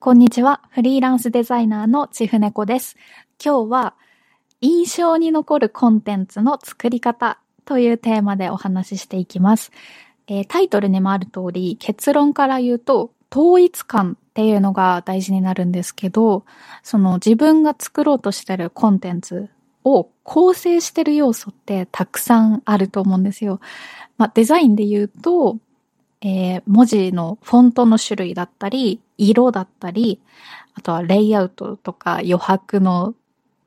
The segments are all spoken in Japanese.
こんにちは。フリーランスデザイナーのちふねこです。今日は印象に残るコンテンツの作り方というテーマでお話ししていきます。えー、タイトルにもある通り結論から言うと統一感っていうのが大事になるんですけど、その自分が作ろうとしてるコンテンツを構成してる要素ってたくさんあると思うんですよ。まあ、デザインで言うと、えー、文字のフォントの種類だったり、色だったり、あとはレイアウトとか余白の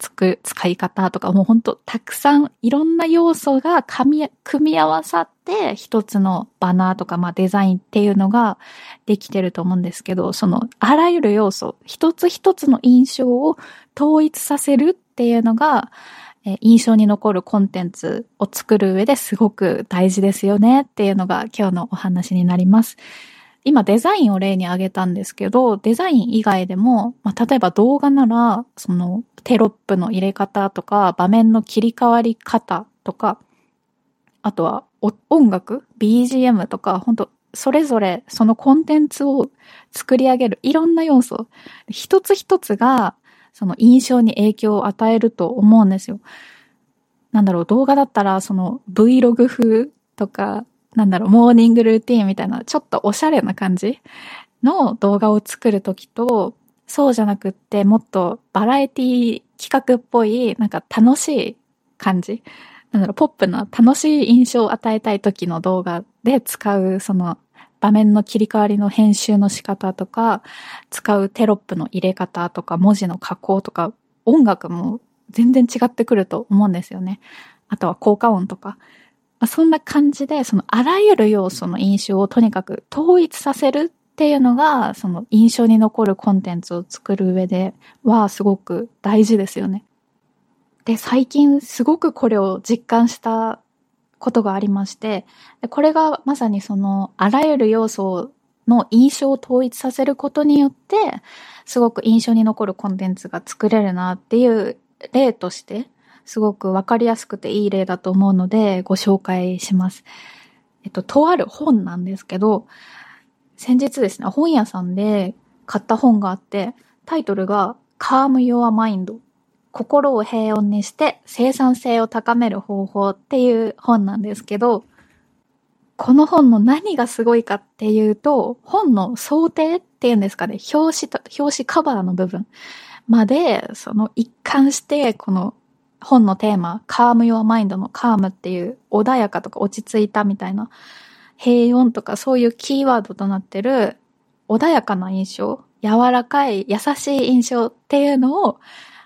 つく、使い方とか、もうほんとたくさんいろんな要素が組み合わさって一つのバナーとか、まあデザインっていうのができてると思うんですけど、そのあらゆる要素、一つ一つの印象を統一させるっていうのが、え印象に残るコンテンツを作る上ですごく大事ですよねっていうのが今日のお話になります。今デザインを例に挙げたんですけど、デザイン以外でも、まあ、例えば動画なら、そのテロップの入れ方とか、場面の切り替わり方とか、あとは音楽 ?BGM とか、本当それぞれそのコンテンツを作り上げるいろんな要素、一つ一つがその印象に影響を与えると思うんですよ。なんだろう、動画だったら、その Vlog 風とか、なんだろう、モーニングルーティンみたいな、ちょっとおしゃれな感じの動画を作るときと、そうじゃなくって、もっとバラエティ企画っぽい、なんか楽しい感じ。なんだろう、ポップな楽しい印象を与えたい時の動画で使う、その場面の切り替わりの編集の仕方とか、使うテロップの入れ方とか、文字の加工とか、音楽も全然違ってくると思うんですよね。あとは効果音とか。そんな感じで、そのあらゆる要素の印象をとにかく統一させるっていうのが、その印象に残るコンテンツを作る上ではすごく大事ですよね。で、最近すごくこれを実感したことがありまして、これがまさにそのあらゆる要素の印象を統一させることによって、すごく印象に残るコンテンツが作れるなっていう例として、すごくわかりやすくていい例だと思うのでご紹介します。えっと、とある本なんですけど、先日ですね、本屋さんで買った本があって、タイトルが Calm Your Mind 心を平穏にして生産性を高める方法っていう本なんですけど、この本の何がすごいかっていうと、本の想定っていうんですかね、表紙と、表紙カバーの部分。まで、その一貫して、この本のテーマ、カーム・ヨア・マインドのカームっていう穏やかとか落ち着いたみたいな、平穏とかそういうキーワードとなってる穏やかな印象、柔らかい優しい印象っていうのを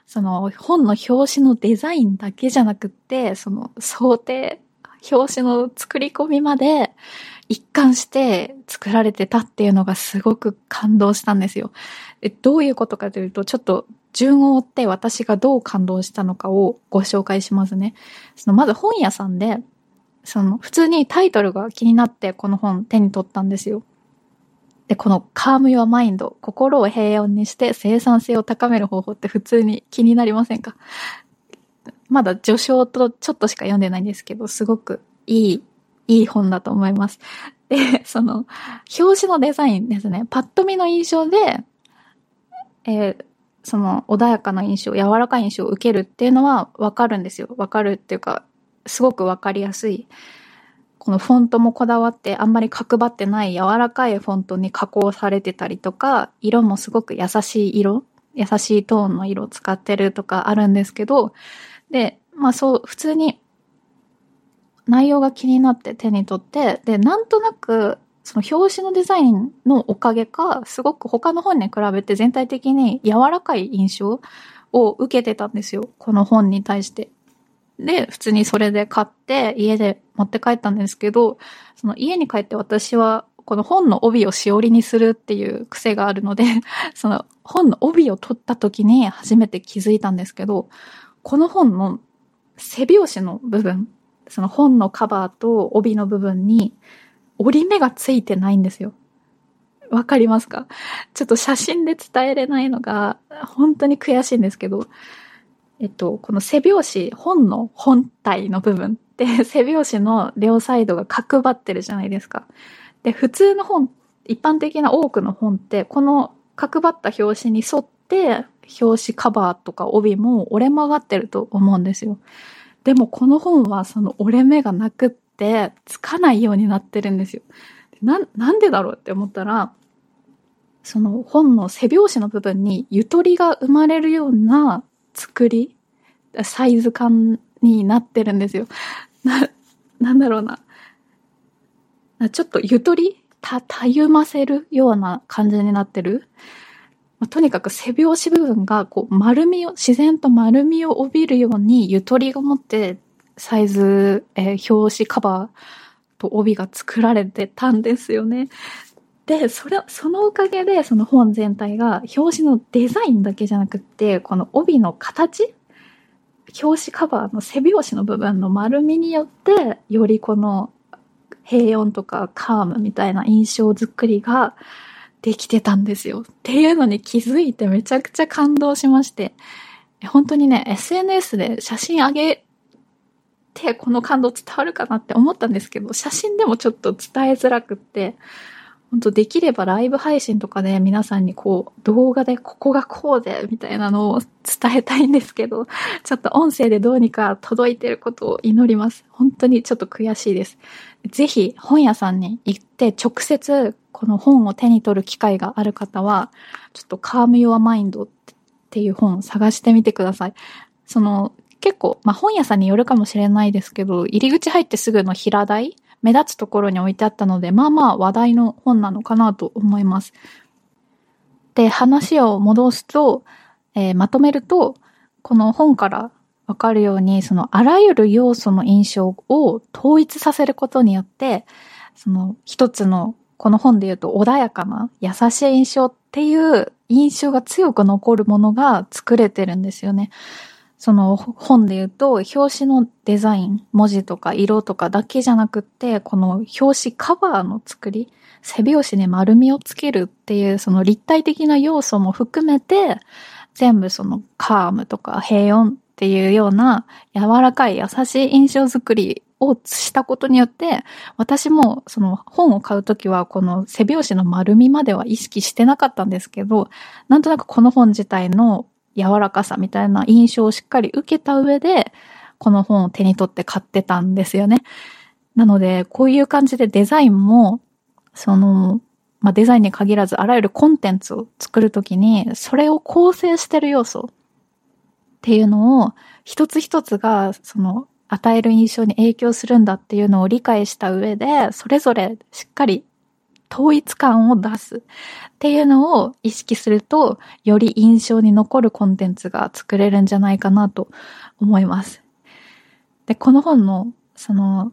その本の表紙のデザインだけじゃなくって、その想定、表紙の作り込みまで一貫して作られてたっていうのがすごく感動したんですよ。どういうことかというと、ちょっと順を追って私がどう感動したのかをご紹介しますね。そのまず本屋さんで、その普通にタイトルが気になってこの本手に取ったんですよ。で、このカーム・ヨア・マインド、心を平穏にして生産性を高める方法って普通に気になりませんか？まだ序章とちょっとしか読んでないんですけど、すごくいい、いい本だと思います。で、その、表紙のデザインですね。パッと見の印象で、えー、その穏やかな印象、柔らかい印象を受けるっていうのはわかるんですよ。わかるっていうか、すごくわかりやすい。このフォントもこだわってあんまり角張ってない柔らかいフォントに加工されてたりとか、色もすごく優しい色、優しいトーンの色を使ってるとかあるんですけど、で、まあそう、普通に内容が気になって手に取って、で、なんとなくその表紙のデザインのおかげか、すごく他の本に比べて全体的に柔らかい印象を受けてたんですよ。この本に対して。で、普通にそれで買って家で持って帰ったんですけど、その家に帰って私はこの本の帯をしおりにするっていう癖があるので、その本の帯を取った時に初めて気づいたんですけど、この本の背表紙の部分、その本のカバーと帯の部分に折り目がついてないんですよ。わかりますか？ちょっと写真で伝えれないのが本当に悔しいんですけど、えっと、この背表紙、本の本体の部分って 背表紙の両サイドが角張ってるじゃないですか。で、普通の本、一般的な多くの本って、この角張った表紙に沿って、表紙カバーとか帯も折れ曲がってると思うんですよ。でもこの本はその折れ目がなくって、つかないようになってるんですよ。な、なんでだろうって思ったら、その本の背表紙の部分にゆとりが生まれるような作り、サイズ感になってるんですよ。な、なんだろうな。ちょっとゆとりた、たゆませるような感じになってる。まあ、とにかく背表紙部分がこう丸みを、自然と丸みを帯びるようにゆとりが持ってサイズ、えー、表紙カバーと帯が作られてたんですよね。で、それ、そのおかげでその本全体が表紙のデザインだけじゃなくって、この帯の形表紙カバーの背表紙の部分の丸みによって、よりこの平穏とかカームみたいな印象作りができてたんですよ。っていうのに気づいてめちゃくちゃ感動しまして、本当にね、SNS で写真上げてこの感動伝わるかなって思ったんですけど、写真でもちょっと伝えづらくって、本当できればライブ配信とかで皆さんにこう動画でここがこうでみたいなのを伝えたいんですけど、ちょっと音声でどうにか届いてることを祈ります。本当にちょっと悔しいです。ぜひ本屋さんに行って直接この本を手に取る機会がある方は、ちょっと Calm Your Mind っていう本を探してみてください。その結構、まあ、本屋さんによるかもしれないですけど、入り口入ってすぐの平台目立つところに置いてあったので、まあまあ話題の本なのかなと思います。で、話を戻すと、えー、まとめると、この本からわかるように、そのあらゆる要素の印象を統一させることによって、その一つの、この本で言うと穏やかな優しい印象っていう印象が強く残るものが作れてるんですよね。その本で言うと、表紙のデザイン、文字とか色とかだけじゃなくって、この表紙カバーの作り、背表紙に丸みをつけるっていうその立体的な要素も含めて、全部そのカームとか平穏っていうような柔らかい優しい印象作りをしたことによって、私もその本を買うときはこの背表紙の丸みまでは意識してなかったんですけど、なんとなくこの本自体の柔らかさみたいな印象をしっかり受けた上で、この本を手に取って買ってたんですよね。なので、こういう感じでデザインも、その、まあ、デザインに限らずあらゆるコンテンツを作るときに、それを構成してる要素っていうのを、一つ一つが、その、与える印象に影響するんだっていうのを理解した上で、それぞれしっかり統一感を出すっていうのを意識すると、より印象に残るコンテンツが作れるんじゃないかなと思います。で、この本の、その、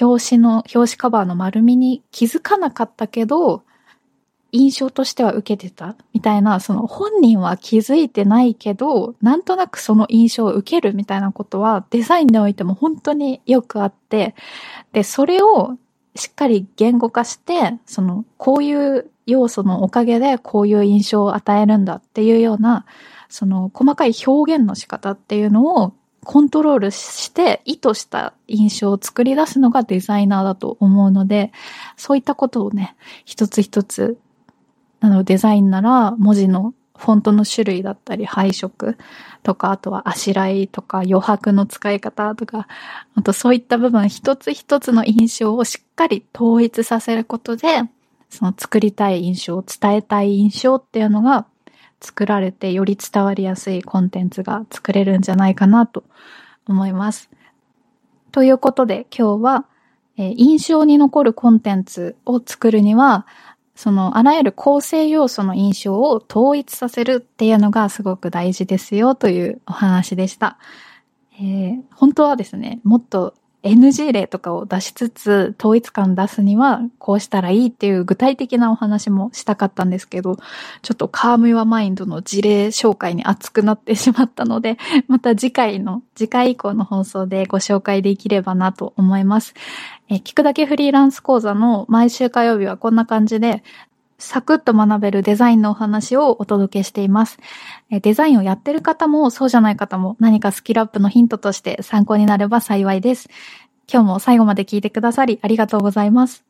表紙の、表紙カバーの丸みに気づかなかったけど、印象としては受けてたみたいな、その本人は気づいてないけど、なんとなくその印象を受けるみたいなことはデザインにおいても本当によくあって、で、それをしっかり言語化して、その、こういう要素のおかげでこういう印象を与えるんだっていうような、その、細かい表現の仕方っていうのをコントロールして意図した印象を作り出すのがデザイナーだと思うので、そういったことをね、一つ一つ、あの、デザインなら文字のフォントの種類だったり配色とか、あとはあしらいとか余白の使い方とか、あとそういった部分一つ一つの印象をしっかり統一させることで、その作りたい印象、伝えたい印象っていうのが作られてより伝わりやすいコンテンツが作れるんじゃないかなと思います。ということで今日は、えー、印象に残るコンテンツを作るには、そのあらゆる構成要素の印象を統一させるっていうのがすごく大事ですよというお話でした。えー、本当はですね、もっと NG 例とかを出しつつ統一感出すにはこうしたらいいっていう具体的なお話もしたかったんですけど、ちょっとカームヨアマインドの事例紹介に熱くなってしまったので、また次回の、次回以降の放送でご紹介できればなと思います。え聞くだけフリーランス講座の毎週火曜日はこんな感じで、サクッと学べるデザインのお話をお届けしています。デザインをやってる方もそうじゃない方も何かスキルアップのヒントとして参考になれば幸いです。今日も最後まで聞いてくださりありがとうございます。